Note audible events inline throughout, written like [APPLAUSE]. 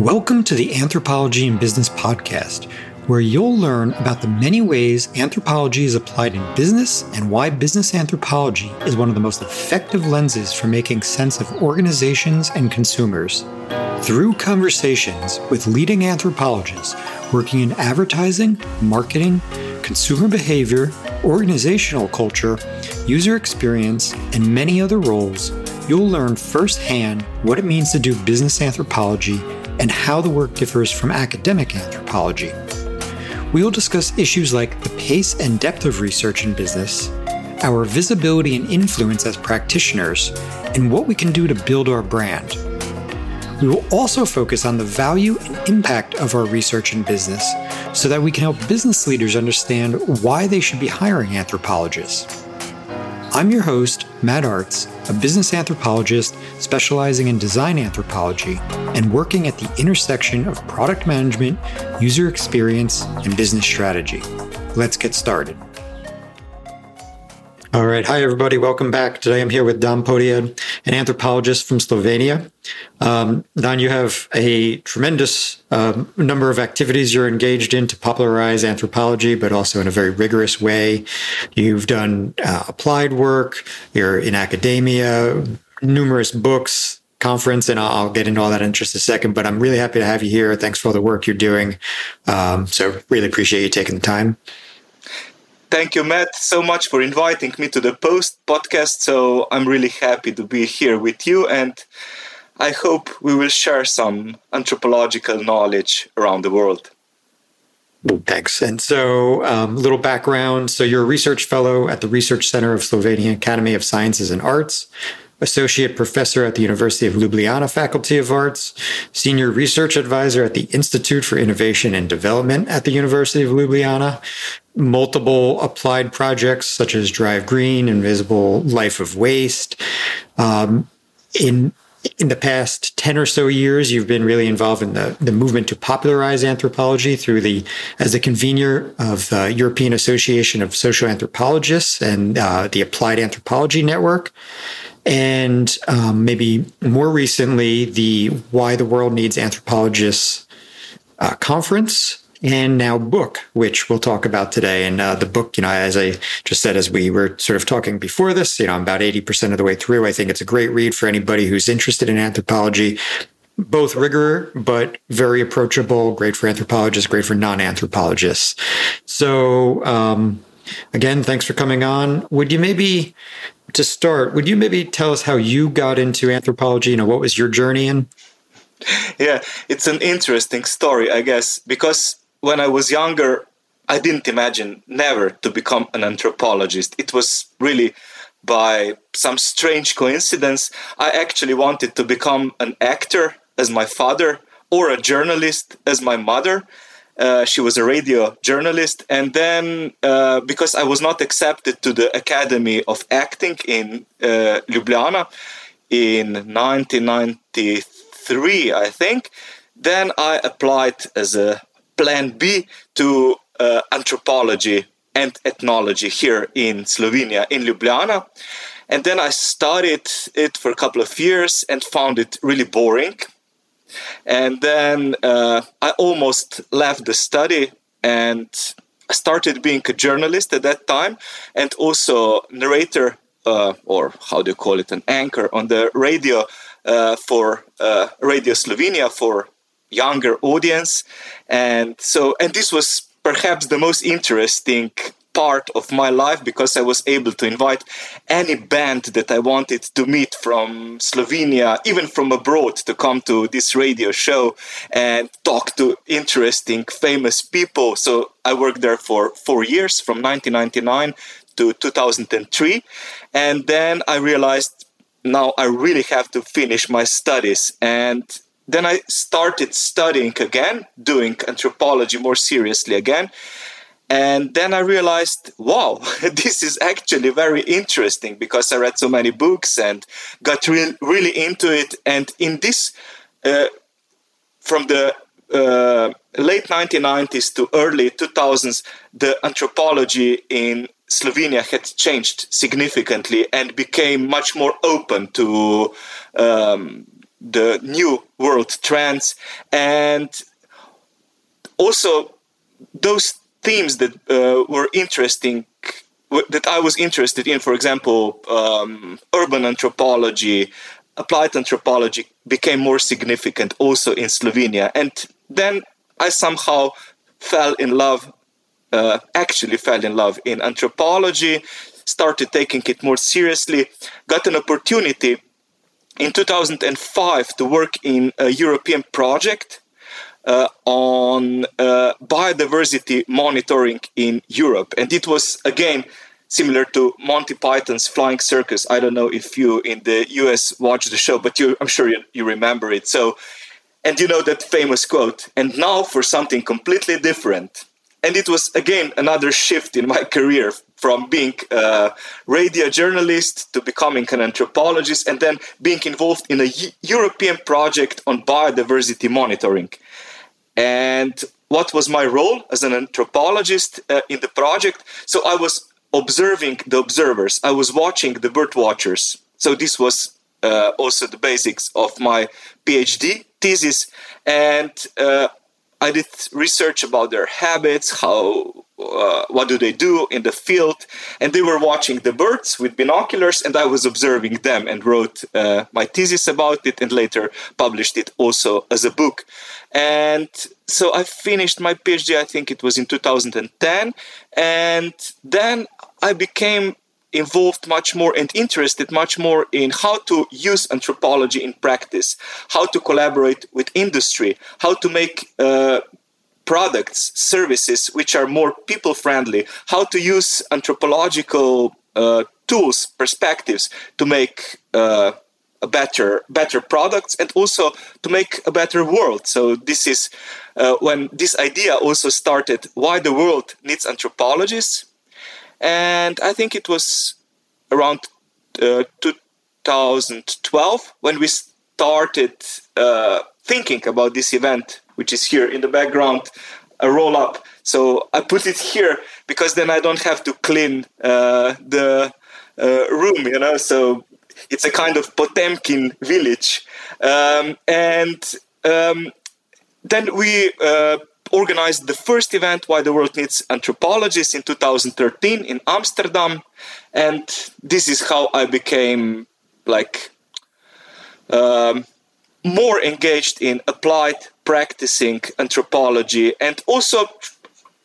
Welcome to the Anthropology and Business podcast, where you'll learn about the many ways anthropology is applied in business and why business anthropology is one of the most effective lenses for making sense of organizations and consumers. Through conversations with leading anthropologists working in advertising, marketing, consumer behavior, organizational culture, user experience, and many other roles, you'll learn firsthand what it means to do business anthropology and how the work differs from academic anthropology. We will discuss issues like the pace and depth of research in business, our visibility and influence as practitioners, and what we can do to build our brand. We will also focus on the value and impact of our research in business so that we can help business leaders understand why they should be hiring anthropologists. I'm your host, Matt Artz, a business anthropologist specializing in design anthropology and working at the intersection of product management, user experience, and business strategy. Let's get started. All right. Hi, everybody. Welcome back. Today I'm here with Dan Podjed, an anthropologist from Slovenia. Um, Dan, you have a tremendous um, number of activities you're engaged in to popularize anthropology, but also in a very rigorous way. You've done uh, applied work, you're in academia, numerous books, conference, and I'll, get into all that in just a second. But I'm really happy to have you here. Thanks for all the work you're doing. Um, so, really appreciate you taking the time. Thank you, Matt, so much for inviting me to the Post podcast. So I'm really happy to be here with you, and I hope we will share some anthropological knowledge around the world. Thanks. And so, a um, little background. So, you're a research fellow at the Research Center of Slovenian Academy of Sciences and Arts, associate professor at the University of Ljubljana Faculty of Arts, senior research advisor at the Institute for Innovation and Development at the University of Ljubljana, multiple applied projects such as Drive Green, Invisible Life of Waste. Um, in in the past 10 or so years, you've been really involved in the, the movement to popularize anthropology through the, as the convener of the European Association of Social Anthropologists and uh, the Applied Anthropology Network. And um, maybe more recently, the Why the World Needs Anthropologists uh, conference and now book, which we'll talk about today. And uh, the book, you know, as I just said, as we were sort of talking before this, you know, I'm about 80% of the way through. I think it's a great read for anybody who's interested in anthropology. Both rigor, but very approachable, great for anthropologists, great for non anthropologists. So, um, again, thanks for coming on. Would you maybe, to start, would you maybe tell us how you got into anthropology? You know, what was your journey in? Yeah, it's an interesting story, I guess, because when I was younger, I didn't imagine never to become an anthropologist. It was really by some strange coincidence. I actually wanted to become an actor as my father or a journalist as my mother. Uh, she was a radio journalist. And then, uh, because I was not accepted to the Academy of Acting in uh, Ljubljana in 1993, I think, then I applied as a plan B to uh, anthropology and ethnology here in Slovenia, in Ljubljana. And then I studied it for a couple of years and found it really boring. And then uh, I almost left the study and started being a journalist at that time and also narrator uh, or how do you call it an anchor on the radio uh, for uh, radio slovenia for younger audience. And so and this was perhaps the most interesting part of my life because I was able to invite any band that I wanted to meet from Slovenia, even from abroad, to come to this radio show and talk to interesting, famous people. So I worked there for four years from 1999 to 2003. And then I realized now I really have to finish my studies. And then I started studying again, doing anthropology more seriously again. And then I realized, wow, [LAUGHS] this is actually very interesting because I read so many books and got re- really into it. And in this, uh, from the uh, late 1990s to early 2000s, the anthropology in Slovenia had changed significantly and became much more open to um, the new world trends and also those themes that uh, were interesting that I was interested in, for example, um, urban anthropology, applied anthropology became more significant also in Slovenia. And then I somehow fell in love, uh, actually fell in love in anthropology, started taking it more seriously, got an opportunity in 2005 to work in a European project uh, on uh, biodiversity monitoring in Europe. And it was, again, similar to Monty Python's Flying Circus. I don't know if you in the US watch the show, but you, I'm sure you, you remember it. So, and you know that famous quote, and now for something completely different. And it was, again, another shift in my [LAUGHS] career from being a radio journalist to becoming an anthropologist and then being involved in a European project on biodiversity monitoring. And what was my role as an anthropologist uh, in the project? So I was observing the observers, I was watching the bird watchers. So this was uh, also the basics of my PhD thesis. And uh, I did research about their habits, how uh, what do they do in the field? And they were watching the birds with binoculars and i was observing them and wrote uh, my thesis about it and later published it also as a book. And so i finished my phd i think it was in 2010 and then i became involved much more and interested much more in how to use anthropology in practice, how to collaborate with industry, how to make uh, products, services which are more people friendly, how to use anthropological uh, tools, perspectives to make uh, a better better products and also to make a better world. So this is uh, when this idea also started. Why the world needs anthropologists, and I think it was around uh, 2012 when we started uh, thinking about this event which is here in the background, a roll up. So I put it here because then I don't have to clean uh, the uh, room, you know. So it's a kind of Potemkin village. Um, and um, then we uh, organized the first event, Why the World Needs Anthropologists, in 2013 in Amsterdam. And this is how I became like um, more engaged in applied practicing anthropology. And also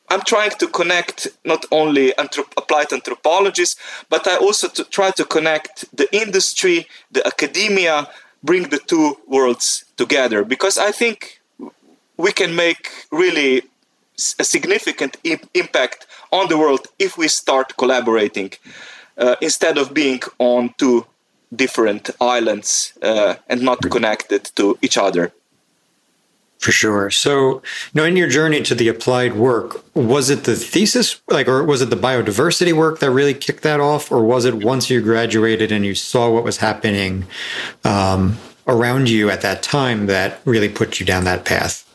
I'm trying to connect not only anthrop- applied anthropologists, but I also to try to connect the industry, the academia, bring the two worlds together. Because I think we can make really a significant impact on the world if we start collaborating uh, instead of being on two different islands uh, and not connected to each other. For sure. So, you know, in your journey to the applied work, was it the thesis, like, or was it the biodiversity work that really kicked that off, or was it once you graduated and you saw what was happening um, around you at that time that really put you down that path?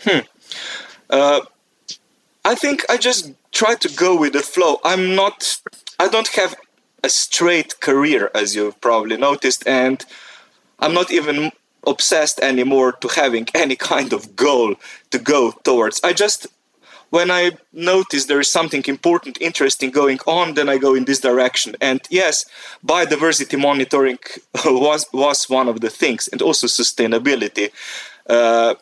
Hmm. Uh, I think I just try to go with the flow. I'm not. I don't have a straight career, as you've probably noticed, and I'm not even obsessed anymore to having [LAUGHS] any kind of goal to go towards. I just when I notice there is something important, interesting going on, then I go in this direction. And yes, biodiversity monitoring [LAUGHS] was was one of the things, and also sustainability. Uh,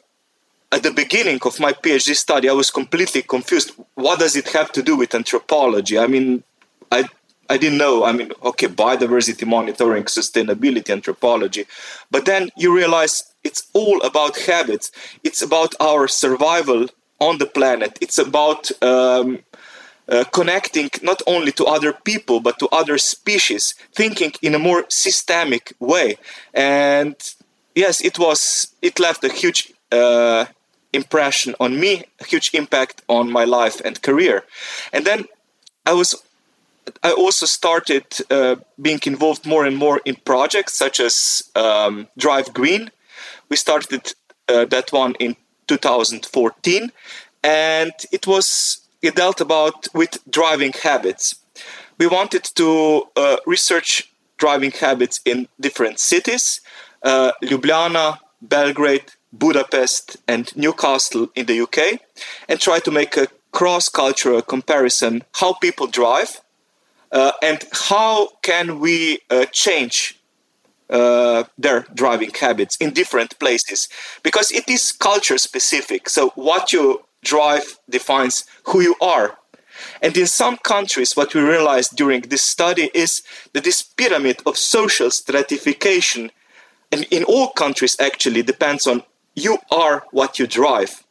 at the beginning of my PhD study, I was completely confused. What does it have to do with anthropology? I mean, I I didn't know. I mean, okay, biodiversity monitoring, sustainability, anthropology. But then you realize it's all about habits. It's about our survival on the planet. It's about um, uh, connecting not only to other people, but to other species, thinking in a more systemic way. And yes, it was, it left a huge uh, impression on me, a huge impact on my life and career. And then I was I also started uh, being involved more and more in projects such as um, Drive Green. We started uh, that one in 2014, and it was it dealt about with driving habits. We wanted to uh, research driving habits in different cities, uh, Ljubljana, Belgrade, Budapest, and Newcastle in the UK, and try to make a cross-cultural comparison how people drive and how can we uh, change uh, their driving habits in different places? Because it is culture specific. So what you drive defines who you are. And in some countries what we realized during this study is that this pyramid of social stratification and in all countries actually depends on you are what you drive.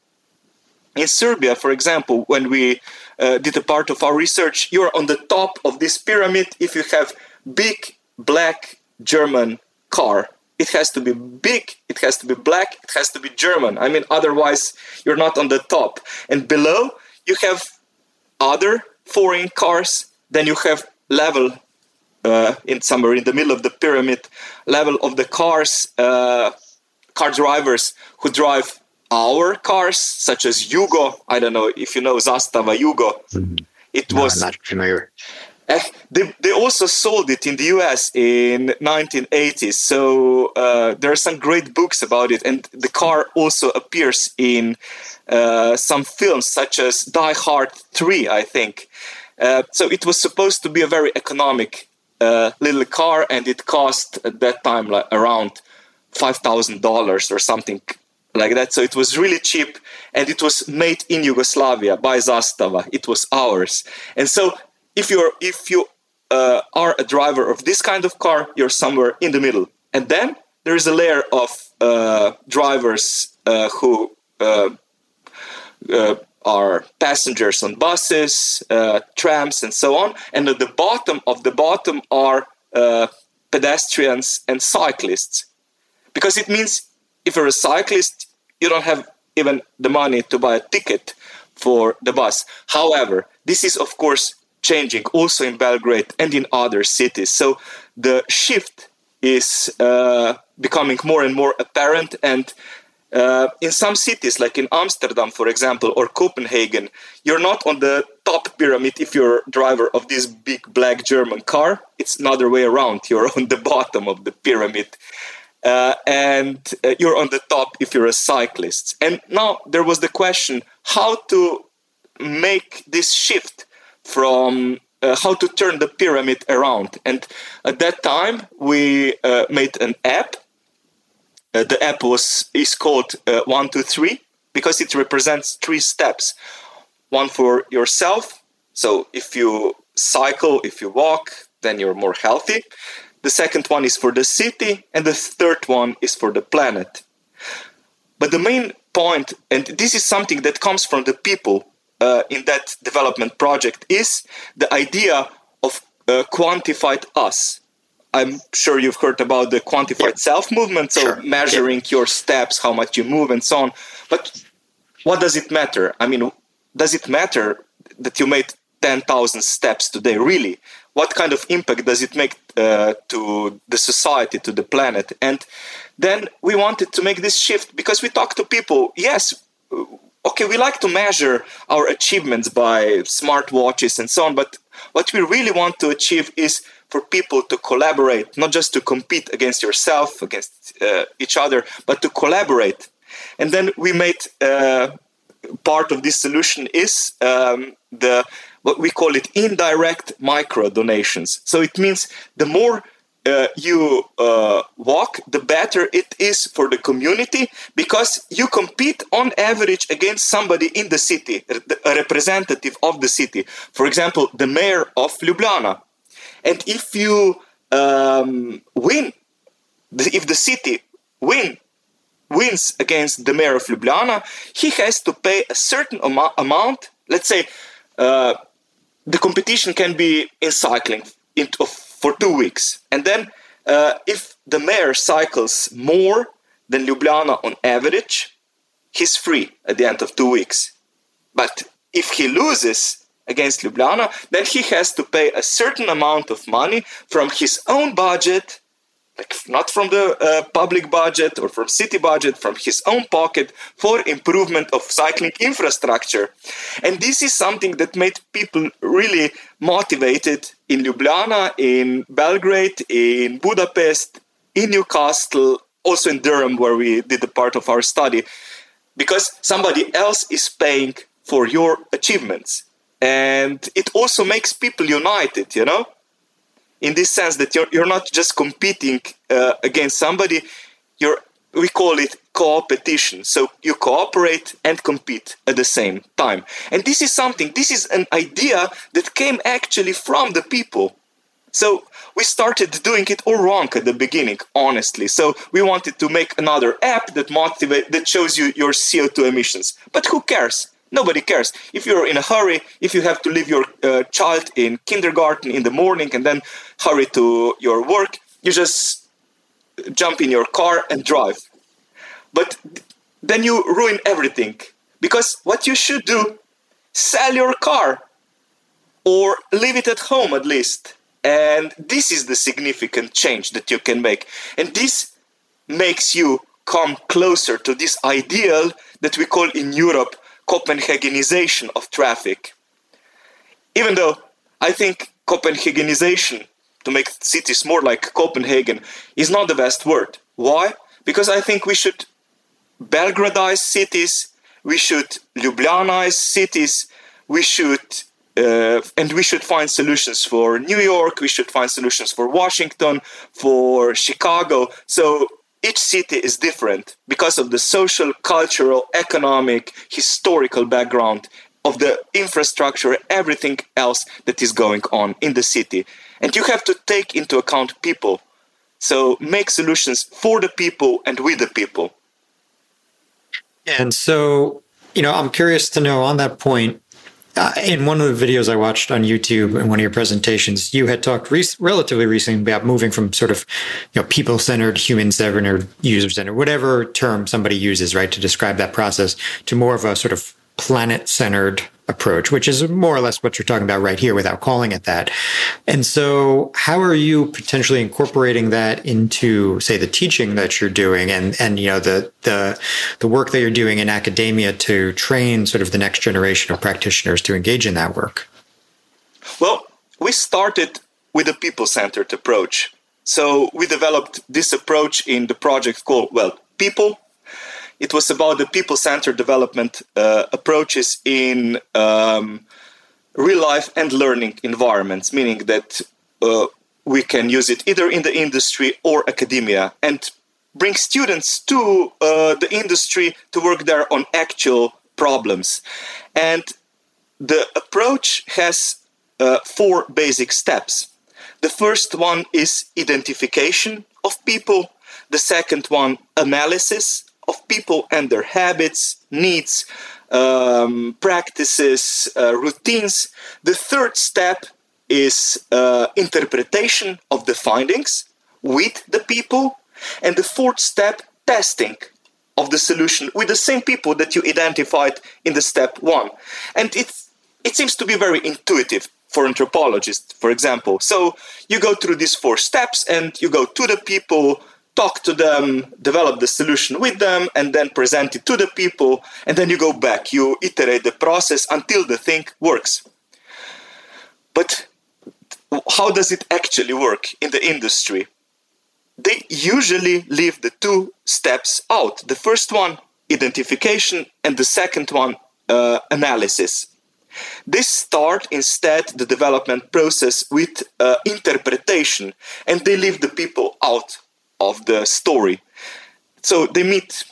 In serbia for example when we uh, did a part of our research you're on the top of this pyramid if you have big black german car. It has to be big, it has to be black, it has to be German. I mean, otherwise, you're not on the top. And below, you have other foreign cars, then you have level uh, in somewhere in the middle of the pyramid, level of the cars, uh, car drivers who drive our cars, such as Yugo. I don't know if you know Zastava Yugo. Mm-hmm. It no, was not familiar. Uh, they, they also sold it in the US in 1980s. So uh, there are some great books about it, and the car also appears in uh, some films such as Die Hard 3, I think. Uh, so it was supposed to be a very economic uh, little car, and it cost at that time like around five thousand dollars or something like that. So it was really cheap, and it was made in Yugoslavia by Zastava. It was ours, and so if you're if you uh, are a driver of this kind of car, you're somewhere in the middle, and then there is a layer of uh, drivers uh, who uh, uh, are passengers on buses, uh, trams, and so on, and at the bottom of the bottom are pedestrians and cyclists, because it means if you're a cyclist, you don't have even the money to buy a ticket for the bus. However, this is of course changing also in Belgrade and in other cities. So the shift is uh, becoming more and more apparent. And uh, in some cities, like in Amsterdam, for example, or Copenhagen, you're not on the top pyramid if you're a driver of this big black German car. It's another way around. You're [LAUGHS] on the bottom of the pyramid. Uh, and uh, you're on the top if you're a cyclist. And now there was the question how to make this shift from uh, how to turn the pyramid around. And at that time, we uh, made an app. Uh, the app was is called uh, One Two Three because it represents three steps. One for yourself. So if you cycle, if you walk, then you're more healthy. The second one is for the city, and the third one is for the planet. But the main point, and this is something that comes from the people uh, in that development project is the idea of uh, quantified us. I'm sure you've heard about the quantified self movement, so sure. measuring your steps, how much you move, and so on. But what does it matter? I mean, does it matter that you made 10,000 steps today, really? What kind of impact does it make uh, to the society, to the planet? And then we wanted to make this shift because we talk to people. Yes, okay, we like to measure our achievements by smart watches and so on, but what we really want to achieve is for people to collaborate, not just to compete against yourself, against uh, each other, but to collaborate. And then we made uh, part of this solution is um, the we call it indirect micro donations. So it means the more uh, you uh, walk, the better it is for the community because you compete on average against somebody in the city, a representative of the city. For example, the mayor of Ljubljana. And if you um, win, if the city win wins against the mayor of Ljubljana, he has to pay a certain am- amount. Let's say uh, the competition can be in cycling into, for two weeks. And then uh, if the mayor cycles more than Ljubljana on average, he's free at the end of two weeks. But if he loses against Ljubljana, then he has to pay a certain amount of money from his own budget like not from the uh, public budget or from city budget, from his own pocket for improvement of cycling infrastructure. And this is something that made people really motivated in Ljubljana, in Belgrade, in Budapest, in Newcastle, also in Durham, where we did the part of our study, because somebody else is paying for your achievements. And it also makes people united, you know, in this sense that you're, you're not just competing uh, against somebody, you're we call it co-opetition. So you cooperate and compete at the same time. And this is something, this is an idea that came actually from the people. So we started doing it all wrong at the beginning, honestly. So we wanted to make another app that motivate that shows you your CO2 emissions. But who cares? Nobody cares. If you're in a hurry, if you have to leave your uh, child in kindergarten in the morning and then hurry to your work, you just jump in your car and drive. But then you ruin everything. Because what you should do, sell your car or leave it at home at least. And this is the significant change that you can make. And this makes you come closer to this ideal that we call in Europe Copenhagenization of traffic. Even though I think Copenhagenization to make cities more like Copenhagen is not the best word. Why? Because I think we should Belgradize cities, we should Ljubljanize cities, we should uh, and we should find solutions for New York, we should find solutions for Washington, for Chicago. So each city is different because of the social, cultural, economic, historical background of the infrastructure, everything else that is going on in the city. And you have to take into account people. So make solutions for the people and with the people. And so, you know, I'm curious to know on that point. Uh, in one of the videos I watched on YouTube in one of your presentations, you had talked re- relatively recently about moving from sort of, you know, people-centered, human-centered, user-centered, whatever term somebody uses, right, to describe that process, to more of a sort of planet-centered approach, which is more or less what you're talking about right here without calling it that. And so how are you potentially incorporating that into, say, the teaching that you're doing and, and, you know, the, the, the work that you're doing in academia to train sort of the next generation of practitioners to engage in that work? Well, we started with a people-centered approach. So we developed this approach in the project called, well, People, it was about the people centered development uh, approaches in um, real life and learning environments, meaning that uh, we can use it either in the industry or academia and bring students to uh, the industry to work there on actual problems. And the approach has uh, four basic steps. The first one is identification of people. The second one, analysis of people and their habits, needs, um, practices, uh, routines. The third step is uh, interpretation of the findings with the people. And the fourth step, testing of the solution with the same people that you identified in the step one. And it, it seems to be very intuitive for anthropologists, for example. So you go through these four steps and you go to the people, talk to them, develop the solution with them, and then present it to the people. And then you go back, you iterate the process until the thing works. But how does it actually work in the industry? They usually leave the two steps out. The first one, identification, and the second one, uh, analysis. They start instead the development process with uh, interpretation and they leave the people out of the story. So they meet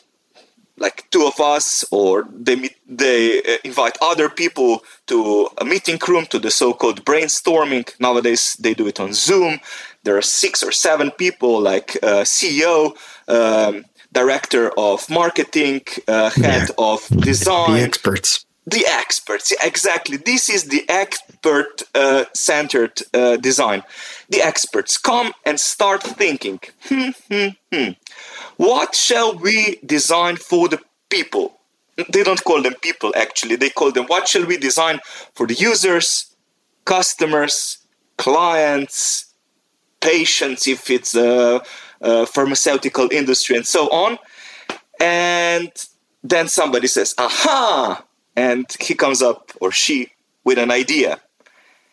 like two of us or they meet they uh, invite other people to a meeting room to the so-called brainstorming nowadays they do it on zoom there are six or seven people like uh, ceo um, director of marketing uh, head yeah. of design the experts the experts. Exactly. This is the expert uh, centered uh, design. The experts come and start thinking. Hmm, hmm, hmm. what shall we design for the people? They don't call them people actually. They call them what shall we design for the users customers clients patients if it's a, a pharmaceutical industry and so on. And then somebody says aha and he comes up or she with an idea.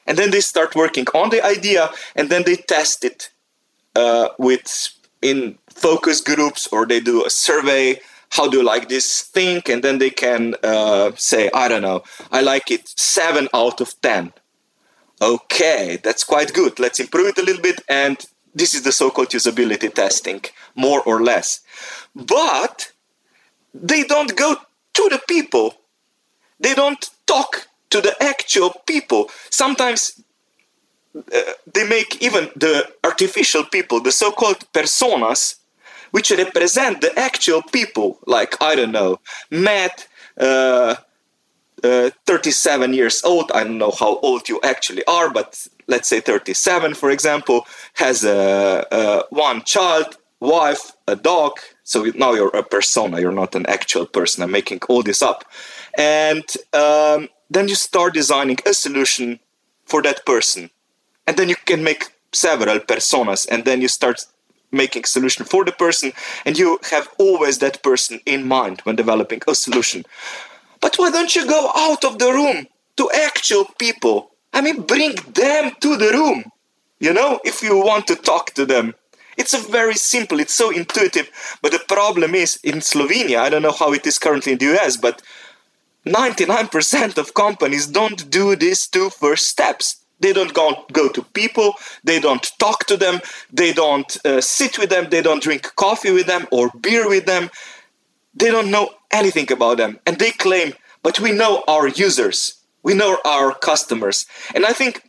And then they start working on the idea and then they test it uh, with in focus groups or they do a survey how do you like this thing? And then they can uh, say i don't know i like it 7 out of 10 okay that's quite good. Let's improve it a little bit and this is the so-called usability testing more or less. But they don't go to the people they don't talk to the actual people sometimes uh, they make even the artificial people the so-called personas which represent the actual people, like, I don't know, Matt, uh, uh, 37 years old. I don't know how old you actually are, but let's say 37, for example, has a, a one child, wife, a dog. So now you're a persona, you're not an actual person. I'm making all this up. And um, then you start designing a solution for that person. And then you can make several personas, and then you start making a solution for the person and you have always that person in mind when developing a solution. But why don't you go out of the room to actual people? I mean bring them to the room you know if you want to talk to them. It's a very simple it's so intuitive but the problem is in slovenia i don't know how it is currently in the us but 99% of companies don't do these two first steps they don't go, go to people, they don't talk to them, they don't uh, sit with them, they don't drink coffee with them or beer with them. They don't know anything about them. And they claim, but we know our users, we know our customers. And I think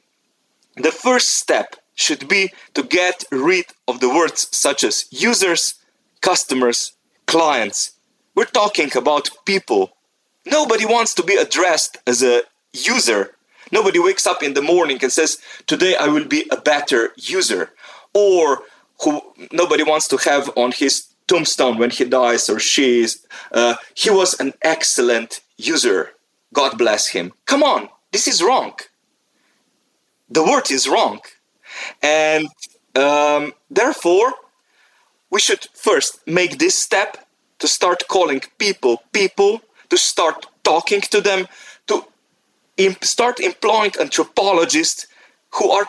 the first step should be to get rid of the words such as users, customers, clients. We're talking about people. Nobody wants to be addressed as a user Nobody wakes up in the morning and says, Today I will be a better user. Or who nobody wants to have on his tombstone when he dies or she is, uh, he was an excellent user. God bless him. Come on, this is wrong. The word is wrong. And um, therefore, we should first make this step to start calling people people, to start talking to them, to imp- start employing anthropologists who are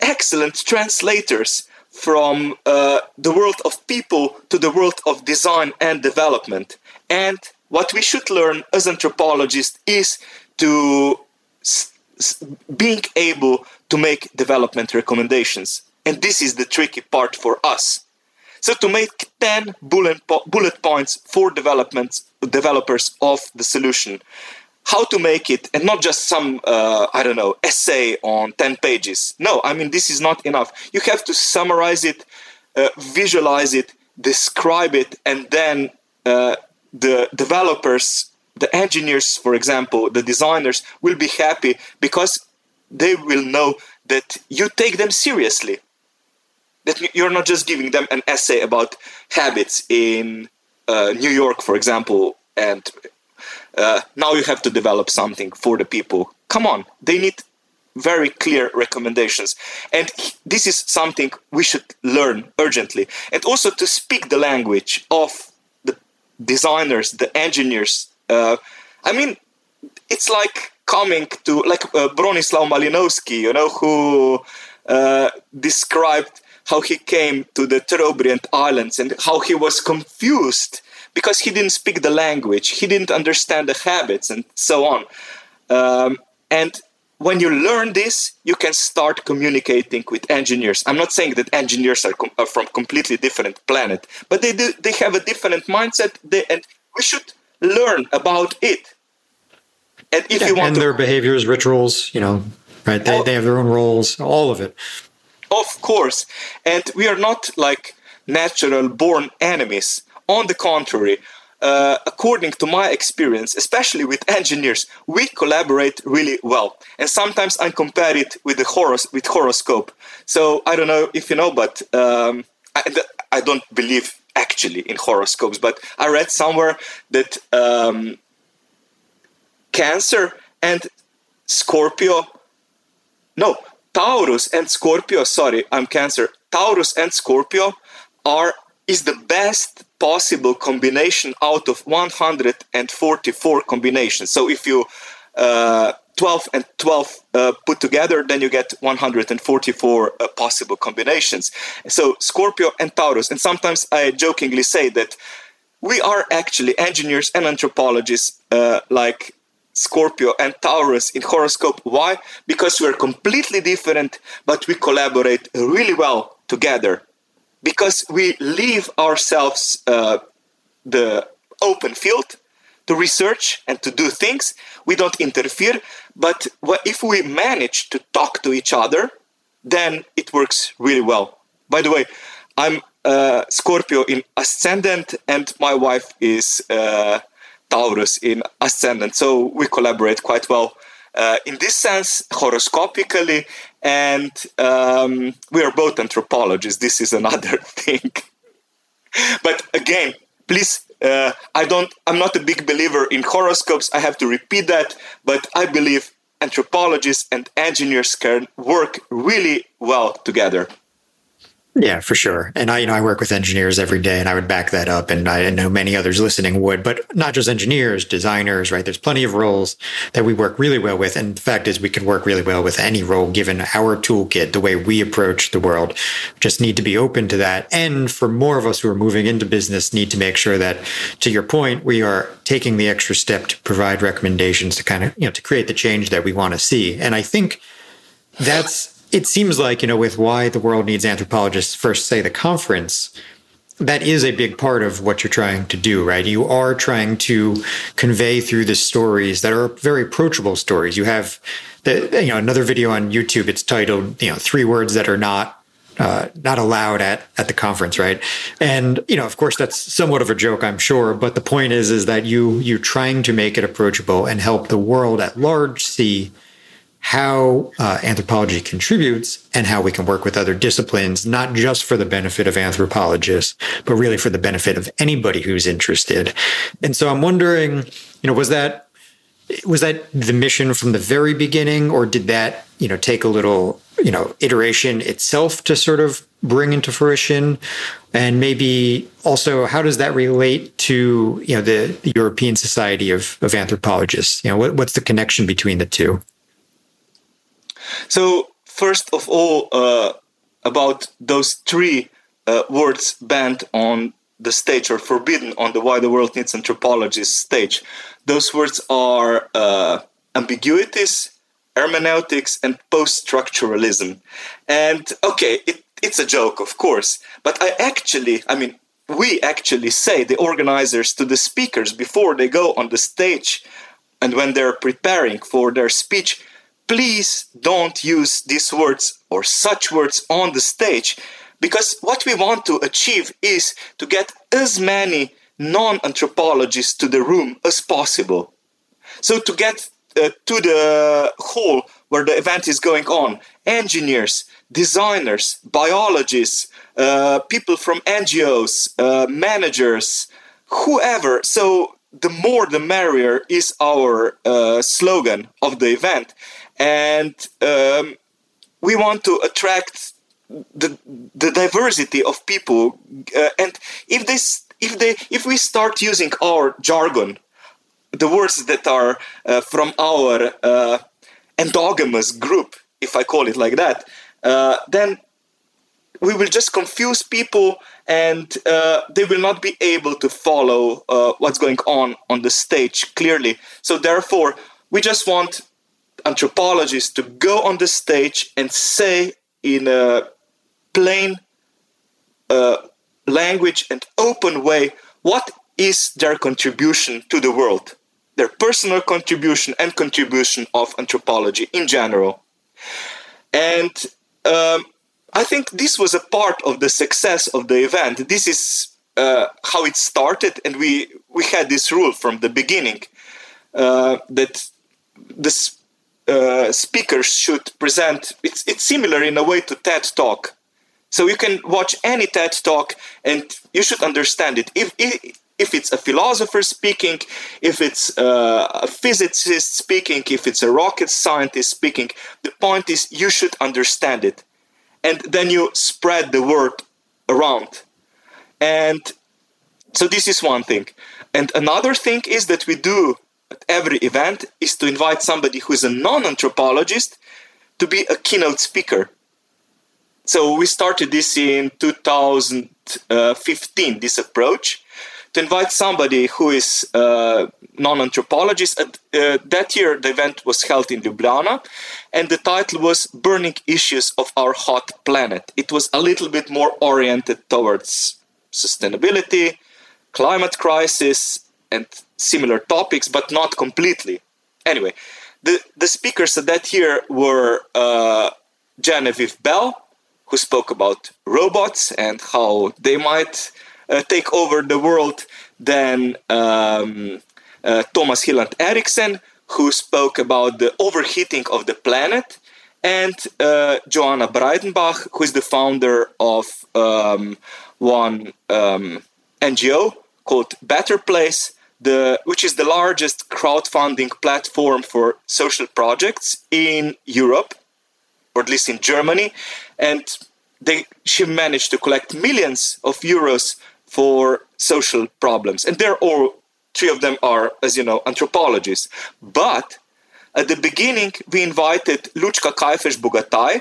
excellent translators from uh, the world of people to the world of design and development. And what we should learn as anthropologists is to s- s- being able to make development recommendations. And this is the tricky part for us. So to make 10 bullet, po- bullet points for development developers of the solution how to make it and not just some uh, i don't know essay on 10 pages. No i mean this is not enough. You have to summarize it uh, visualize it describe it and then uh, the developers the engineers for example the designers will be happy because they will know that you take them seriously that you're not just giving them an essay about habits in uh, new york for example and uh, now you have to develop something for the people. Come on, they need very clear recommendations. And this is something we should learn urgently. And also to speak the language of the designers, the engineers. Uh, I mean, it's like coming to, like uh, Bronislaw Malinowski, you know, who uh, described how he came to the Trobriand Islands and how he was confused because he didn't speak the language, he didn't understand the habits, and so on. Um, and when you learn this, you can start communicating with engineers. I'm not saying that engineers are, com- are from completely different planet, but they do, they have a different mindset, they, and we should learn about it. And if yeah, you want and to, their behaviors, rituals, you know, right? They, oh, they have their own roles, all of it. Of course, and we are not like natural born enemies on the contrary, uh, according to my experience, especially with engineers, we collaborate really well. And sometimes I compare it with the horos- with horoscope. So I don't know if you know, but um, I, I, don't believe actually in horoscopes. But I read somewhere that um, Cancer and Scorpio, no, Taurus and Scorpio. Sorry, I'm Cancer. Taurus and Scorpio are is the best possible combination out of 144 combinations. So if you uh, 12 and 12 uh, put together, then you get 144 uh, possible combinations. So Scorpio and Taurus. And sometimes I jokingly say that we are actually engineers and anthropologists uh, like Scorpio and Taurus in horoscope. Why? Because we're completely different, but we collaborate really well together. Because we leave ourselves uh, the open field to research and to do things. We don't interfere. But if we manage to talk to each other, then it works really well. By the way, I'm uh, Scorpio in ascendant, and my wife is uh, Taurus in ascendant. So we collaborate quite well uh, in this sense, horoscopically, and um, we are both anthropologists. This is [LAUGHS] another thing. but again, please, uh, I don't. I'm not a big believer in horoscopes. I have to repeat that, but I believe anthropologists and engineers can work really well together. Yeah, for sure. And I, you know, I work with engineers every day and I would back that up. And I know many others listening would, but not just engineers, designers, right? There's plenty of roles that we work really well with. And the fact is we can work really well with any role given our toolkit, the way we approach the world. Just need to be open to that. And for more of us who are moving into business, need to make sure that to your point, we are taking the extra step to provide recommendations to kind of, you know, to create the change that we want to see. And I think that's, it seems like, you know, with why the world needs anthropologists, first say the conference, that is a big part of what you're trying to do, right? You are trying to convey through the stories that are very approachable stories. You have the, you know, another video on YouTube. It's titled, you know, three words that are not uh, not allowed at at the conference, right? And you know, of course, that's somewhat of a joke, I'm sure. But the point is, is that you you trying to make it approachable and help the world at large see how uh, anthropology contributes and how we can work with other disciplines, not just for the benefit of anthropologists, but really for the benefit of anybody who's interested. And so I'm wondering, you know, was that was that the mission from the very beginning, or did that, you know, take a little, you know, iteration itself to sort of bring into fruition? And maybe also, how does that relate to, you know, the, the European Society of, of Anthropologists? You know, what, what's the connection between the two? So, first of all, uh, about those three uh, words banned on the stage or forbidden on the Why the World Needs Anthropologists stage. Those words are uh, ambiguities, hermeneutics, and post structuralism. And okay, it, it's a joke, of course, but I actually, I mean, we actually say the organizers to the speakers before they go on the stage and when they're preparing for their speech please don't use these words or such words on the stage because what we want to achieve is to get as many non anthropologists to the room as possible. So, to get uh, to the hall where the event is going on, engineers, designers, biologists, uh, people from NGOs, uh, managers, whoever. So, the more the merrier is our uh, slogan of the event and um, we want to attract the the diversity of people uh, and if this if they if we start using our jargon the words that are uh, from our uh, endogamous group if i call it like that uh, then we will just confuse people and uh, they will not be able to follow uh, what's going on on the stage clearly. So therefore we just want anthropologists to go on the stage and say in a plain uh, language and open way what is their contribution to the world, their personal contribution and contribution of anthropology in general. And um, I think this was a part of the success of the event. This is uh, how it started, and we we had this rule from the beginning uh, that this uh, speakers should present. It's it's similar in a way to TED Talk. So you can watch any TED Talk and you should understand it. If if it's a philosopher speaking, if it's uh, a physicist speaking, if it's a rocket scientist speaking, the point is you should understand it, and then you spread the word around. And so this is one thing. And another thing is that we do at every event is to invite somebody who is a non-anthropologist to be a keynote speaker. So we started this in 2015, this approach, to invite somebody who is a non-anthropologist. Uh, that year, the event was held in Ljubljana, and the title was "Burning Issues of Our Hot Planet." It was a little bit more oriented towards sustainability, climate crisis, and similar topics, but not completely. Anyway, the, the speakers that year were uh, Genevieve Bell, who spoke about robots and how they might uh, take over the world. Then um, uh, Thomas Hylland Eriksen, who spoke about the overheating of the planet. And uh, Joana Breidenbach, who is the founder of um, one um, NGO called Better Place, the, which is the largest crowdfunding platform for social projects in Europe, or at least in Germany. And they, she managed to collect millions of euros for social problems. And they're all, three of them are, as you know, anthropologists. But at the beginning, we invited Lučka Kajfež Bogataj,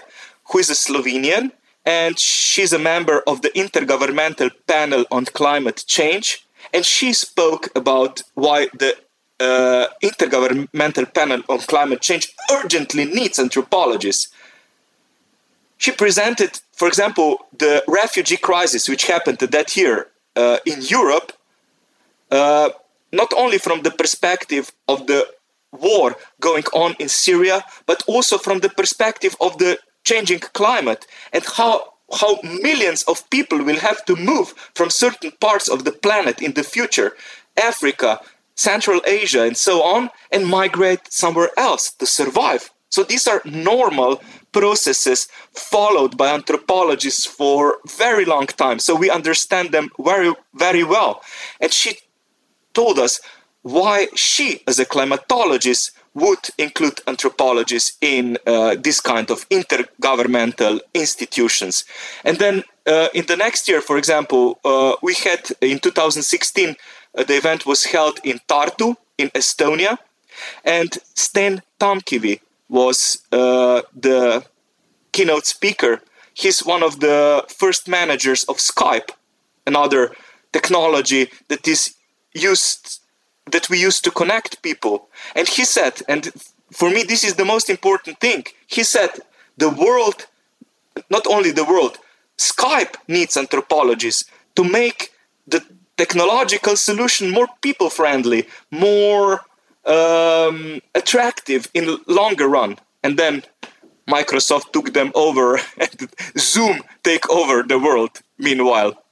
who is a Slovenian, and she's a member of the Intergovernmental Panel on Climate Change and she spoke about why the uh, Intergovernmental Panel on Climate Change urgently needs anthropologists. She presented, for example, the refugee crisis which happened that year uh, in Europe, uh, not only from the perspective of the war going on in Syria, but also from the perspective of the changing climate and how how millions of people will have to move from certain parts of the planet in the future, Africa, Central Asia, and so on, and migrate somewhere else to survive. So these are normal processes followed by anthropologists for very long time. So we understand them very, very well. And she told us why she, as a climatologist, would include anthropologists in uh, this kind of intergovernmental institutions. And then uh, in the next year, for example, uh, we had in 2016, uh, the event was held in Tartu in Estonia, and Sten Tamkivi was uh, the keynote speaker. He's one of the first managers of Skype, another technology that is used that we use to connect people. And he said, and for me, this is the most important thing. He said, the world, not only the world, Skype needs anthropologists to make the technological solution more people friendly, more um, attractive in longer run. And then Microsoft took them over [LAUGHS] and Zoom take over the world meanwhile.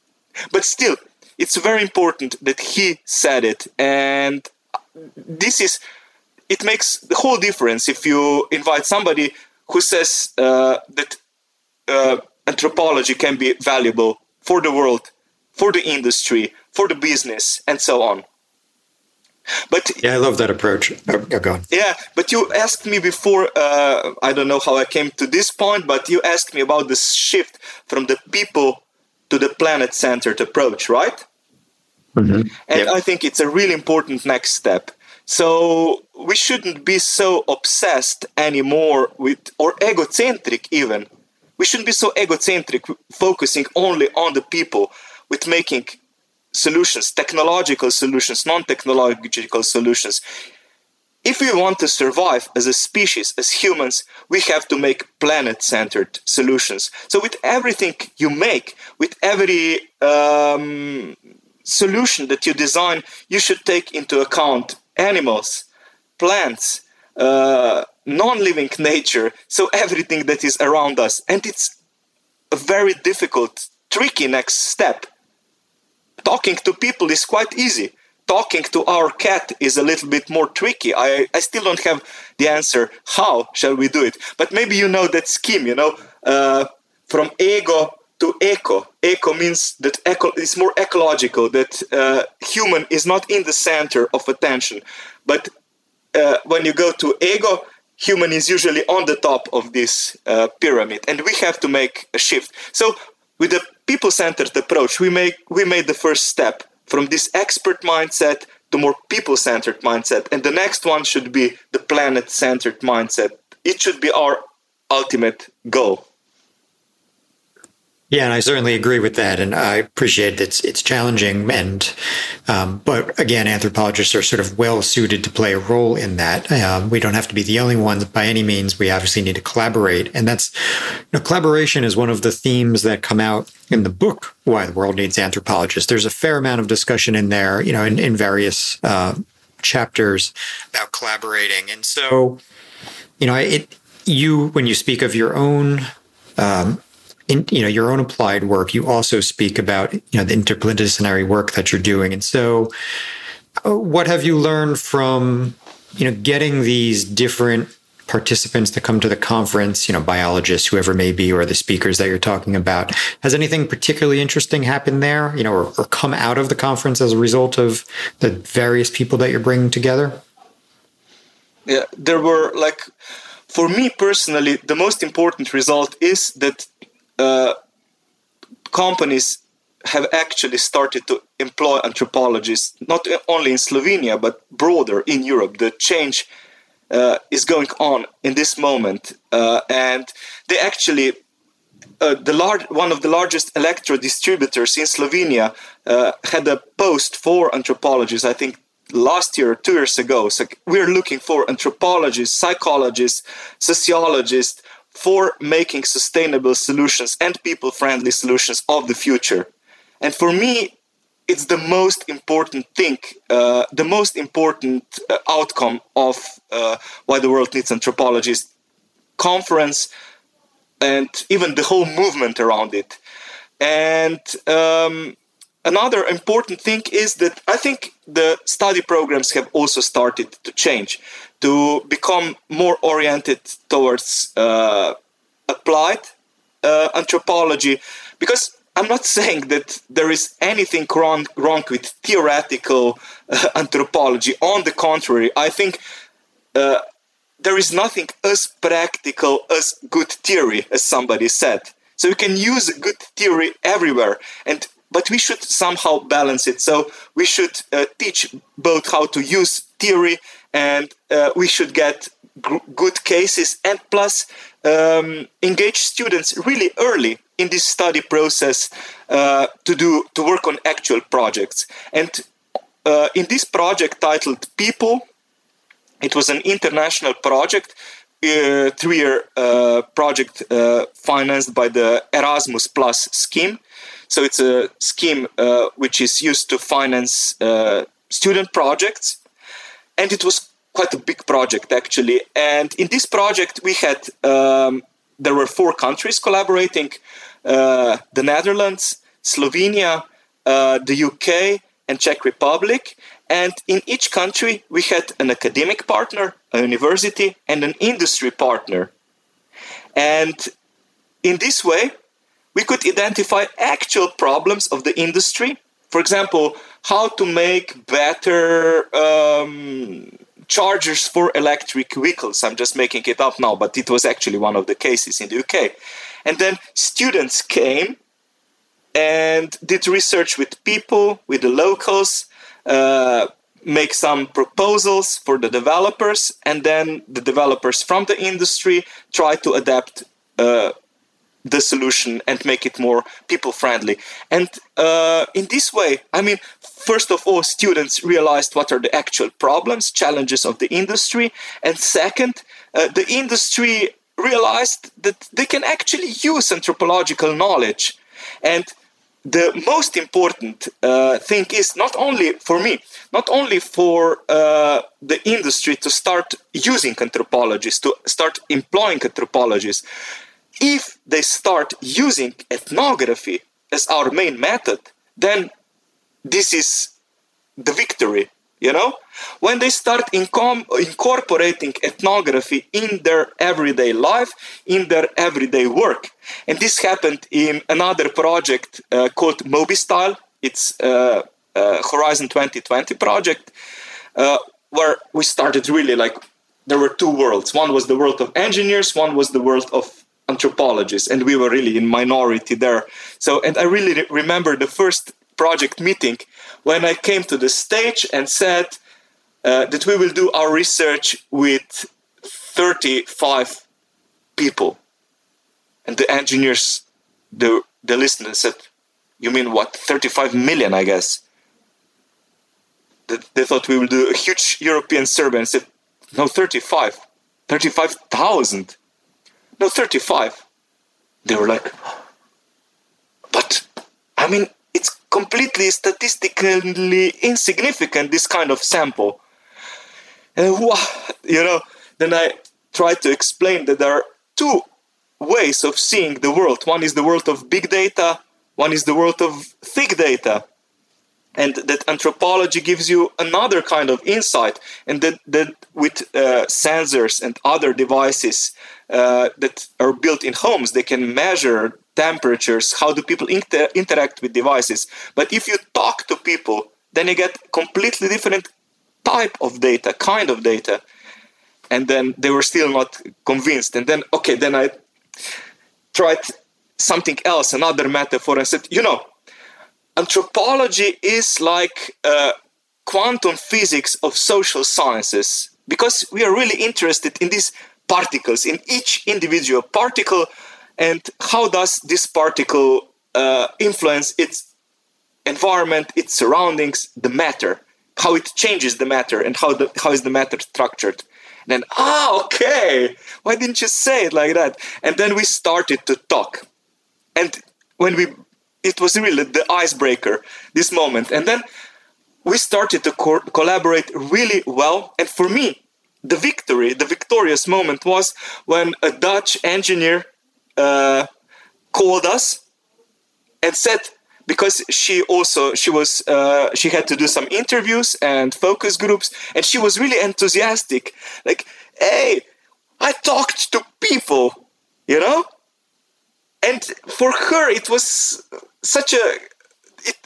But still, it's very important that he said it. And this is it makes the whole difference if you invite somebody who says uh, that uh, anthropology can be valuable for the world for the industry for the business and so on. But yeah i love that approach. Oh, go on. Yeah but you asked me before uh, i don't know how i came to this point but you asked me about the shift from the people to the planet centered approach, right? Mm-hmm. And yep. I think it's a really important next step. So we shouldn't be so obsessed anymore with, or egocentric even. We shouldn't be so egocentric, focusing only on the people with making solutions, technological solutions, non technological solutions if we want to survive as a species, as humans, we have to make planet centered solutions. So, with everything you make, with every um, solution that you design, you should take into account animals, plants, uh, non living nature, so everything that is around us. And it's a very difficult, tricky next step. Talking to people is quite easy talking to our cat is a little bit more tricky. I, I still don't have the answer. How shall we do it? But maybe you know that scheme, you know, uh, from ego to eco. Eco means that eco is more ecological, that uh, human is not in the center of attention. But uh, when you go to ego, human is usually on the top of this uh, pyramid. And we have to make a shift. So with the people-centered approach, we make we made the first step from this expert mindset to more people-centered mindset, and the next one should be the planet-centered mindset. It should be our ultimate goal. Yeah, and I certainly agree with that, and I appreciate that it's it's challenging, and um, but again, anthropologists are sort of well suited to play a role in that. Um, we don't have to be the only ones by any means. We obviously need to collaborate, and that's you know, collaboration is one of the themes that come out in the book "Why the World Needs Anthropologists." There's a fair amount of discussion in there, you know, in, in various uh, chapters about collaborating, and so you know, it you when you speak of your own um, in you know your own applied work, you also speak about you know the interdisciplinary work that you're doing. And so, uh, what have you learned from you know getting these different participants to come to the conference, you know, biologists, whoever may be, or the speakers that you're talking about. Has anything particularly interesting happened there, you know, or, or, come out of the conference as a result of the various people that you're bringing together? Yeah, there were like, for me personally, the most important result is that uh, companies have actually started to employ anthropologists, not only in Slovenia, but broader in Europe. The change uh, is going on in this moment. Uh, and they actually, uh, the large, one of the largest electro distributors in Slovenia uh, had a post for anthropologists, I think last year two years ago. So we're looking for anthropologists, psychologists, sociologists, for making sustainable solutions and people friendly solutions of the future. And for me, it's the most important thing, uh, the most important uh, outcome of uh, why the world needs anthropologists conference and even the whole movement around it. And um, another important thing is that I think the study programs have also started to change to become more oriented towards uh, applied uh, anthropology because I'm not [LAUGHS] saying that there is anything wrong, wrong with theoretical uh, anthropology. On the contrary, I think uh, there is nothing as practical as good theory, as somebody said. So you can use good theory everywhere, and but we should somehow balance it. So we should uh, teach both how to use theory and uh, we should get g- good cases and plus um, engage students really early in this study process uh, to do to work on actual projects. And uh, in this project titled people it was an international project uh, three-year uh, project uh, financed by the erasmus plus scheme. So it's a scheme which is used to finance student projects and it was quite a big project actually. And in this project, we had um, there were four countries collaborating: uh, the Netherlands, Slovenia, uh, the UK, and Czech Republic. And in each country, we had an academic partner, a university, and an industry partner. And in this way, we could identify actual problems of the industry. For example, how to make better um, chargers for electric vehicles. I'm just making it up now, but it was actually one of the cases in the UK. And then students came and did research with people, with the locals, uh, make some proposals for the developers, and then the developers from the industry try to adapt uh, the solution and make it more people friendly. And uh, in this way, I mean, first of all, students realized what are the actual problems, challenges of the industry. And second, uh, the industry realized that they can actually use anthropological knowledge. And the most important uh, thing is not only for me, not only for uh, the industry to start using anthropologists, to start employing anthropologists, if they start using ethnography as our main method, then this is the victory. You know, when they start incom- incorporating ethnography in their everyday life, in their everyday work, and this happened in another project uh, called MobiStyle. It's uh, uh, Horizon 2020 project, uh, where we started really like there were two worlds. One was the world of engineers, one was the world of anthropologists and we were really in minority there so and i really remember the first project meeting when I came to the stage and said uh, that we will do our research with 35 people. And the engineers, the, the listeners said, You mean what? 35 million, I guess. They, they thought we will do a huge European survey and said, No, 35. 35,000. No, 35. They were like, But, I mean, it's completely statistically insignificant, this kind of sample. And, you know, then I tried to explain that there are two ways of seeing the world. One is the world of big data, one is the world of thick data. And that anthropology gives you another kind of insight, and that, that with uh, sensors and other devices uh, that are built in homes, they can measure temperatures, how do people inter- interact with devices. But if you talk to people, then you get completely different type of data, kind of data. And then they were still not convinced. And then, okay, then I tried something else, another metaphor, and said, you know, anthropology is like uh, quantum physics of social sciences because we are really interested in these particles, in each individual particle, and how does this particle uh, influence its environment, its surroundings, the matter, how it changes the matter, and how the how is the matter structured. And then, ah, okay, why didn't you say it like that? And then we started to talk, and when we, it was really the icebreaker, this moment, and then we started to co- collaborate really well. And for me, the victory, the victorious moment was when a Dutch engineer uh, called us and said because she also she was uh, she had to do some interviews and focus groups and she was really enthusiastic. Like hey i talked to people you know? And for her it was such a it,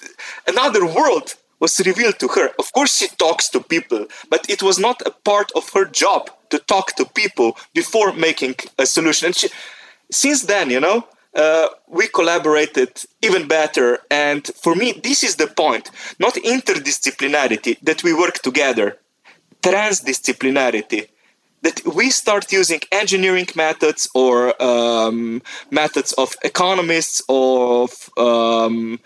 another world was revealed to her of course she talks to people but it was not a part of her job to talk to people before making a solution and she since then, you know, uh, we collaborated even better. And for me, this is the point not interdisciplinarity, that we work together, transdisciplinarity. That we start using engineering methods or um, methods of economists, of um,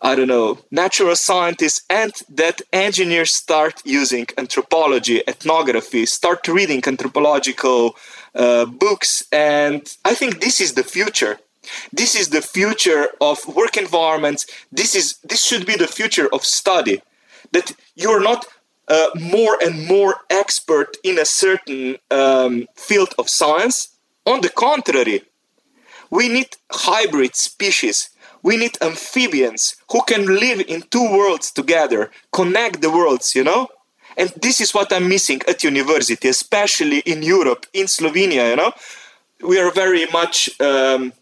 I don't know, natural scientists, and that engineers start using anthropology, ethnography, start reading anthropological uh, books. And I think this is the future. This is the future of work environments. This is this should be the future of study. That you're not uh, more and more expert in a certain um, field of science. On the contrary, we need hybrid species we need amphibians who can live in two worlds together, connect the worlds, you know? And this is what I'm missing at university, especially in Europe, in Slovenia, you know? We are very much um,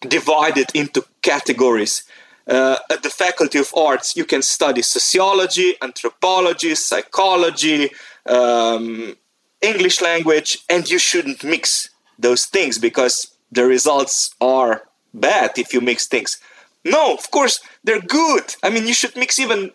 divided into categories. Uh, at the Faculty of Arts, you can study sociology, anthropology, psychology, um, English language, and you shouldn't mix those things because the results are bad if you mix things. No, of course, they're good. I mean, you should mix even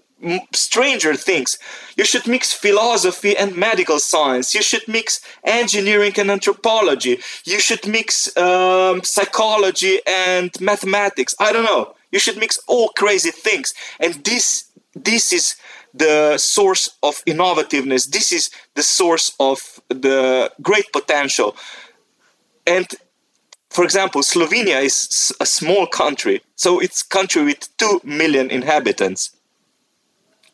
stranger things. You should mix philosophy and medical science. You should mix engineering and anthropology. You should mix um, psychology and mathematics. I don't know. You should mix all crazy things. And this, this is the source of innovativeness. This is the source of the great potential. And for example, Slovenia is a small country, so it's a country with two million inhabitants.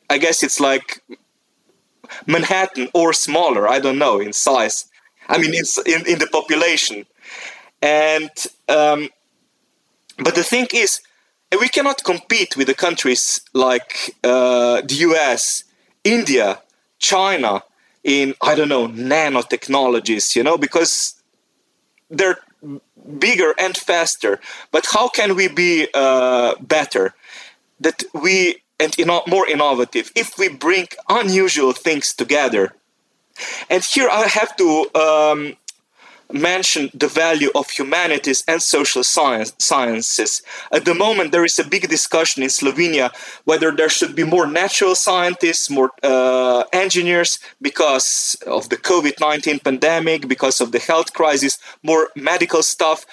I guess it's like Manhattan or smaller. I don't know in size. I mean, it's in, in the population, and um, but the thing is, we cannot compete with the countries like uh, the U.S., India, China in I don't know nanotechnologies. You know, because they're bigger and faster. But how can we be uh, better? That we and inno- more innovative if we bring unusual things together. And here I have to um, mention the value of humanities and social science, sciences. At the moment, there is a big discussion in Slovenia whether there should be more natural scientists, more uh, engineers because of the COVID 19 pandemic, because of the health crisis, more medical stuff.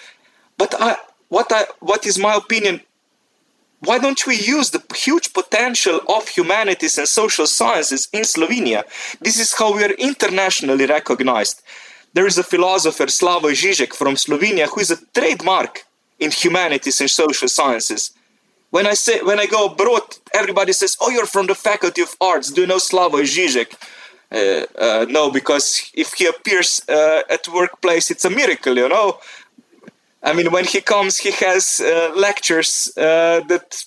But I, what, I, what is my opinion? Why don't we use the huge potential of humanities and social sciences in Slovenia? This is how we are internationally recognized. There is a philosopher, Slavoj Žižek from Slovenia, who is a trademark in humanities and social sciences. When I say when I go abroad, everybody says, "Oh, you're from the Faculty of Arts. Do you know Slavoj Žižek?" Uh, uh, no, because if he appears uh, at workplace, it's a miracle, you know. I mean, when he comes, he has uh, lectures uh, that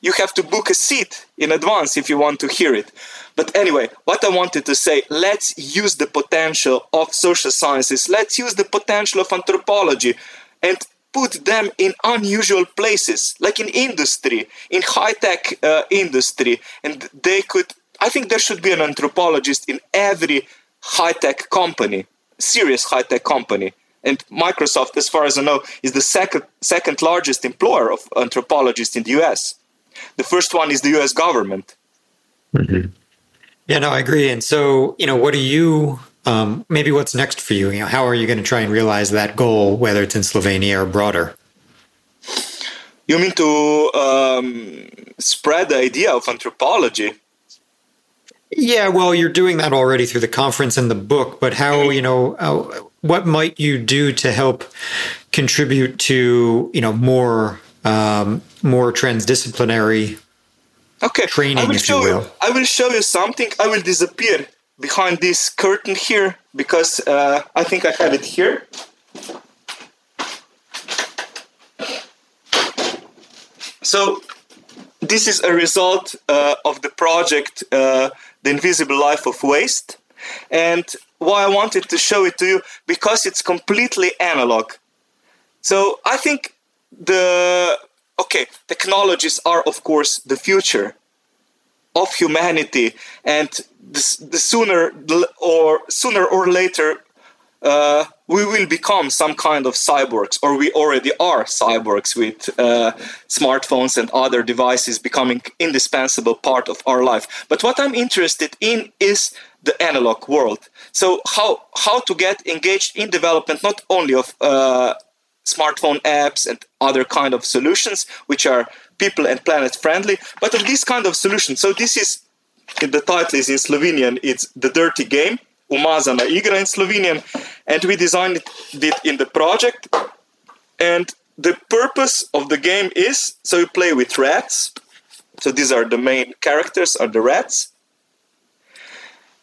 you have to book a seat in advance if you want to hear it. But anyway, what I wanted to say, let's use the potential of social sciences, let's use the potential of anthropology and put them in unusual places, like in industry, in high tech uh, industry. And they could, I think there should be an anthropologist in every high tech company, serious high tech company and Microsoft, as far as I know, is the second second largest employer of anthropologists in the U.S. The first one is the U.S. government. Mm-hmm. Yeah, no, I agree. And so, you know, what do you? Um, maybe what's next for you? You know, how are you going to try and realize that goal, whether it's in Slovenia or broader? You mean to um, spread the idea of anthropology? Yeah, well, you're doing that already through the conference and the book, but how, you know, uh, what might you do to help contribute to, you know, more um, more transdisciplinary okay. training, I will show you I will show you something. I will disappear behind this curtain here because uh, I think I have it here. So this is a result uh, of the project uh, the invisible life of waste. And why I wanted to show it to you because it's completely analog. So I think the okay technologies are of course the future of humanity, and the, the sooner or sooner or later uh, we will become some kind of cyborgs, or we already are cyborgs with uh, smartphones and other devices becoming indispensable part of our life. But what I'm interested in is the analog world. So how how to get engaged in development not only of uh, smartphone apps and other kind of solutions which are people and planet friendly, but of this kind of solution. So this is the title is in Slovenian. It's the dirty game umazana igra in Slovenian, and we designed it in the project. And the purpose of the game is so you play with rats. So these are the main characters, are the rats.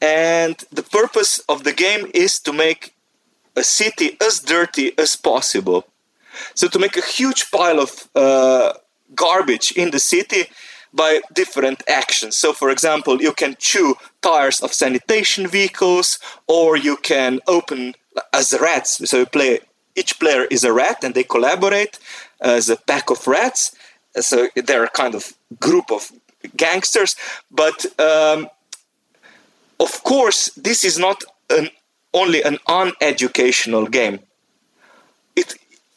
And the purpose of the game is to make a city as dirty as possible. So to make a huge pile of uh, garbage in the city by different actions. So, for example, you can chew tires of sanitation vehicles, or you can open as rats. So, you play each player is a rat, and they collaborate as a pack of rats. So they're a kind of group of gangsters. But um, of course, this is not an, only an uneducational game.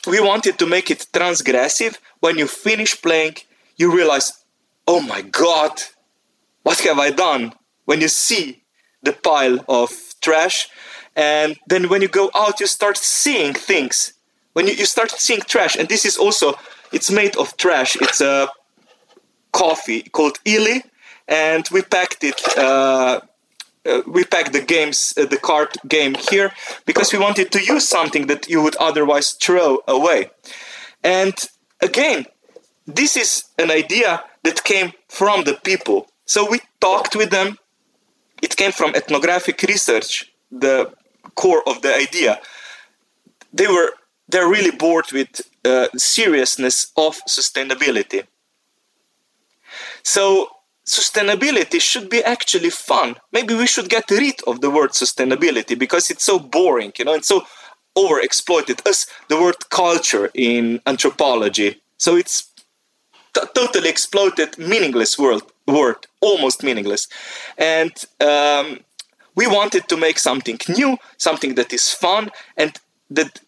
We wanted to make it transgressive. When you finish playing, you realize oh my God, what have I done? When you see the pile of trash, and then when you go out, you start seeing things. When you, you start seeing trash, and this is also, it's made of trash. It's a coffee called illy, and we packed it. Uh, uh, we packed the games, uh, the card game here because we wanted to use something that you would otherwise throw away. And again, this is an idea that came from the people. So we talked with them. It came from ethnographic research, the core of the idea. They were they're really bored with uh, seriousness of sustainability. So sustainability should be actually fun. Maybe we should get rid of the word sustainability because it's so boring, you know, and so overexploited as the word culture in anthropology. So it's t- totally exploited, meaningless word, word, almost meaningless. And um, we wanted to make something new, something that is fun, and that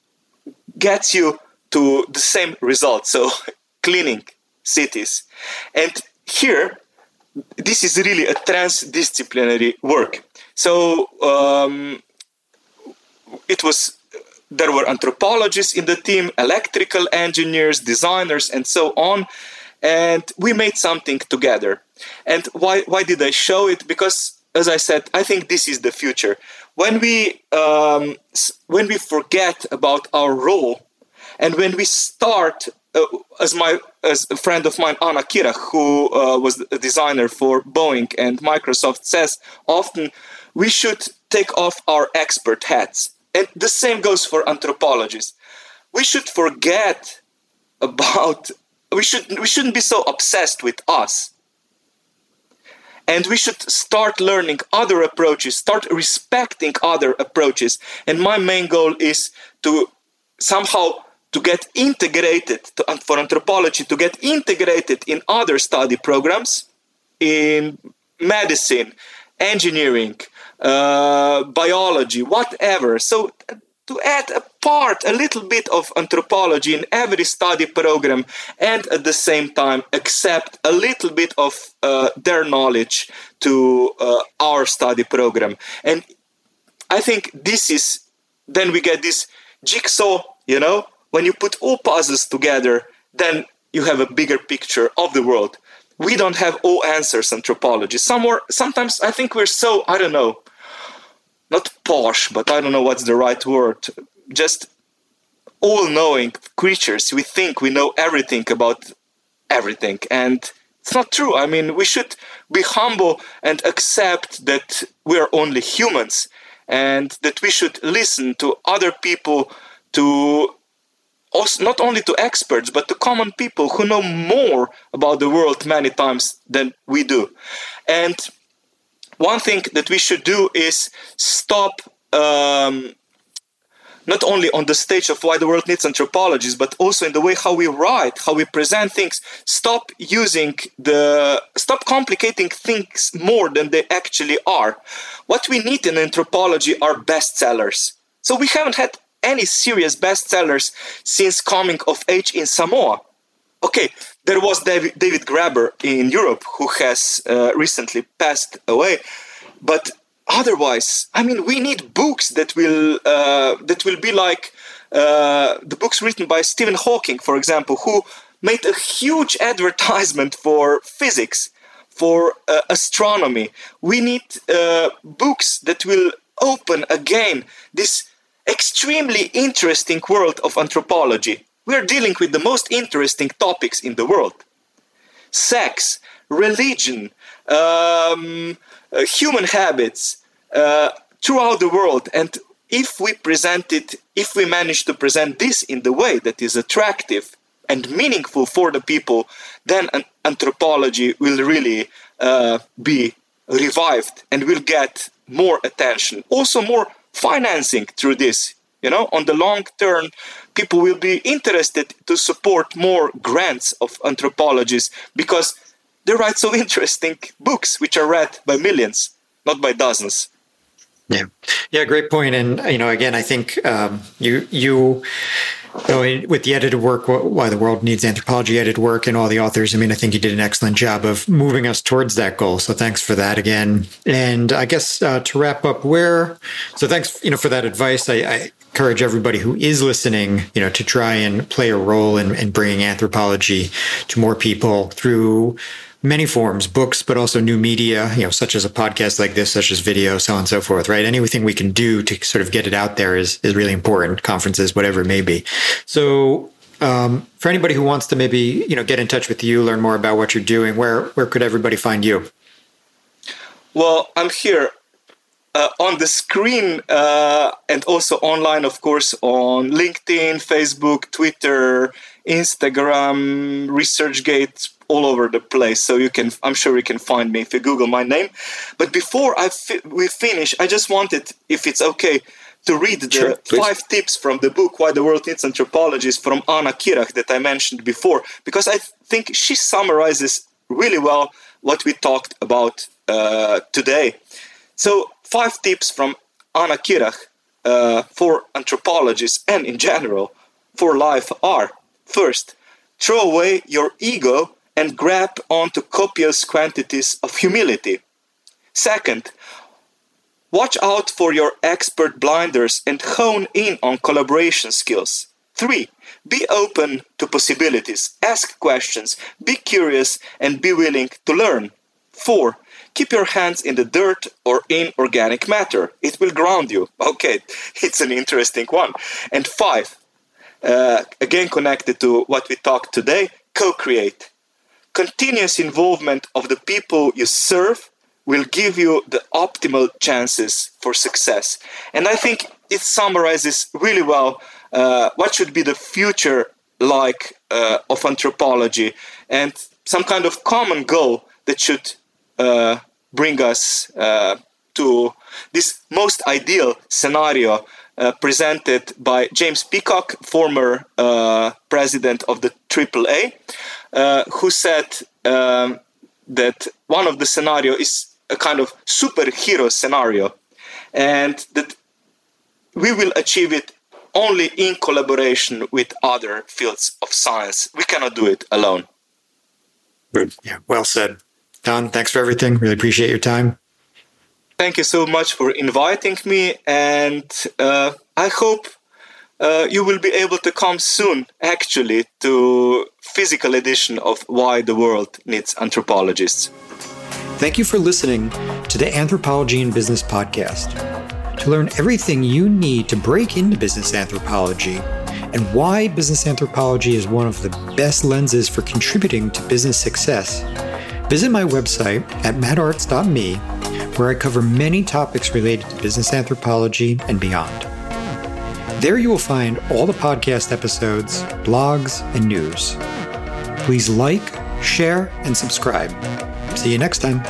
gets you to the same result. So [LAUGHS] cleaning cities. And here, this is really a transdisciplinary work. So um, it was there were anthropologists in the team, electrical engineers, designers, and so on. And we made something together. And why, why did I show it? Because, as I said, I think this is the future. When we, um, when we forget about our role and when we start uh, as my as a friend of mine Anna Kirah, who uh, was a designer for Boeing and Microsoft, says often we should take off our expert hats, and the same goes for anthropologists. We should forget about we should we shouldn't be so obsessed with us. And we should start learning other approaches start respecting other approaches. And my main goal is to somehow to get integrated to, for anthropology to get integrated in other study programs in medicine engineering uh, biology whatever. So to add a part a little bit of anthropology in every study program and at the same time accept a little bit of uh, their knowledge to uh, our study program. And i think this is then we get this jigsaw you know when you put all puzzles together, then you have a bigger picture of the world. We don't have all answers anthropology. Somewhere, sometimes I think we're so, I don't know, not posh, but I don't know what's the right word, just all knowing creatures. We think we know everything about everything. And it's not true. I mean, we should be humble and accept that we are only humans and that we should listen to other people to also not only to experts but to common people who know more about the world many times than we do and one thing that we should do is stop um, not only on the stage of why the world needs anthropologists, but also in the way how we write, how we present things. Stop using the, stop complicating things more than they actually are. What we need in anthropology are bestsellers. So we haven't had any serious bestsellers since coming of age in Samoa. Okay, there was David, Graeber in Europe who has uh, recently passed away, but otherwise, I mean, we need books that will uh, that will be like uh, the books written by Stephen Hawking, for example, who made a huge [LAUGHS] advertisement for physics, for uh, astronomy. We need uh, books that will open again this extremely interesting world of anthropology. We're dealing with the most interesting topics in the world sex, religion, um, uh, human habits uh, throughout the world. And if we present it, if we manage to present this in the way that is attractive and meaningful for the people, then an anthropology will really uh, be revived and will get more attention. Also, more financing through this. You know, on the long term, people will be interested to support more grants of anthropologists because they write so [LAUGHS] interesting books which are read by millions, not by dozens. Yeah, yeah, great point. And you know, again, I think um, you you with the edited work, why the world needs anthropology edited work, and all the authors. I mean, I think you did an excellent job of moving us towards that goal. So thanks for that again. And I guess uh, to wrap up, where so thanks, you know, for that advice. I, I, encourage everybody who is listening, you know, to try and play a role in, in bringing anthropology to more people through many forms, books, but also new media, you know, such as a podcast like this, such as video, so on and so forth, right? Anything we can do to sort of get it out there is, is really important, conferences, whatever it may be. So, um, for anybody who wants to maybe, you know, get in touch with you, learn more about what you're doing, where, where could everybody find you? Well, I'm here uh, on the screen uh, and also online, of course, on LinkedIn, Facebook, Twitter, Instagram, ResearchGate, all over the place. So you can, I'm sure you can find me if you Google my name. But before I fi- we finish, I just wanted, if it's okay, to read the sure, five tips from the book Why the World Needs Anthropologists from Anna Kirah that I mentioned before, because I think she summarizes really well what we talked about uh, today. So, five tips from Anna Kirah. uh, for anthropologists and in general for life are first, throw away your ego and grab onto copious quantities of humility. Second, watch out for your expert blinders and hone in on collaboration skills. Three, be open to possibilities, ask questions, be curious, and be willing to learn. Four, keep your hands in the dirt or in organic matter. It will ground you. [LAUGHS] Okay, it's an interesting one. And five, uh, again connected to what we talked today, co create. Continuous involvement of the people you serve will give you the optimal chances for success. And I think it summarizes really well uh, what should be the future like uh, of anthropology and some kind of common goal that should uh, bring us uh, to this most ideal scenario uh, presented by James Peacock, former uh, president of the AAA, uh, who said um, that one of the scenario is a kind of superhero scenario, and that we will achieve it only in collaboration with other fields of science. We cannot do it alone. Good. Yeah, well said. Don, thanks for everything. Really appreciate your time. Thank you so much for inviting me, and uh, I hope uh, you will be able to come soon, actually, to physical edition of Why the World Needs Anthropologists. Thank you for listening to the Anthropology and Business podcast. To learn everything you need to break into business anthropology and why business anthropology is one of the best lenses for contributing to business success, visit my website at mattartz.me where I cover many topics related to business anthropology and beyond. There you will find all the podcast episodes, blogs, and news. Please like, share, and subscribe. See you next time.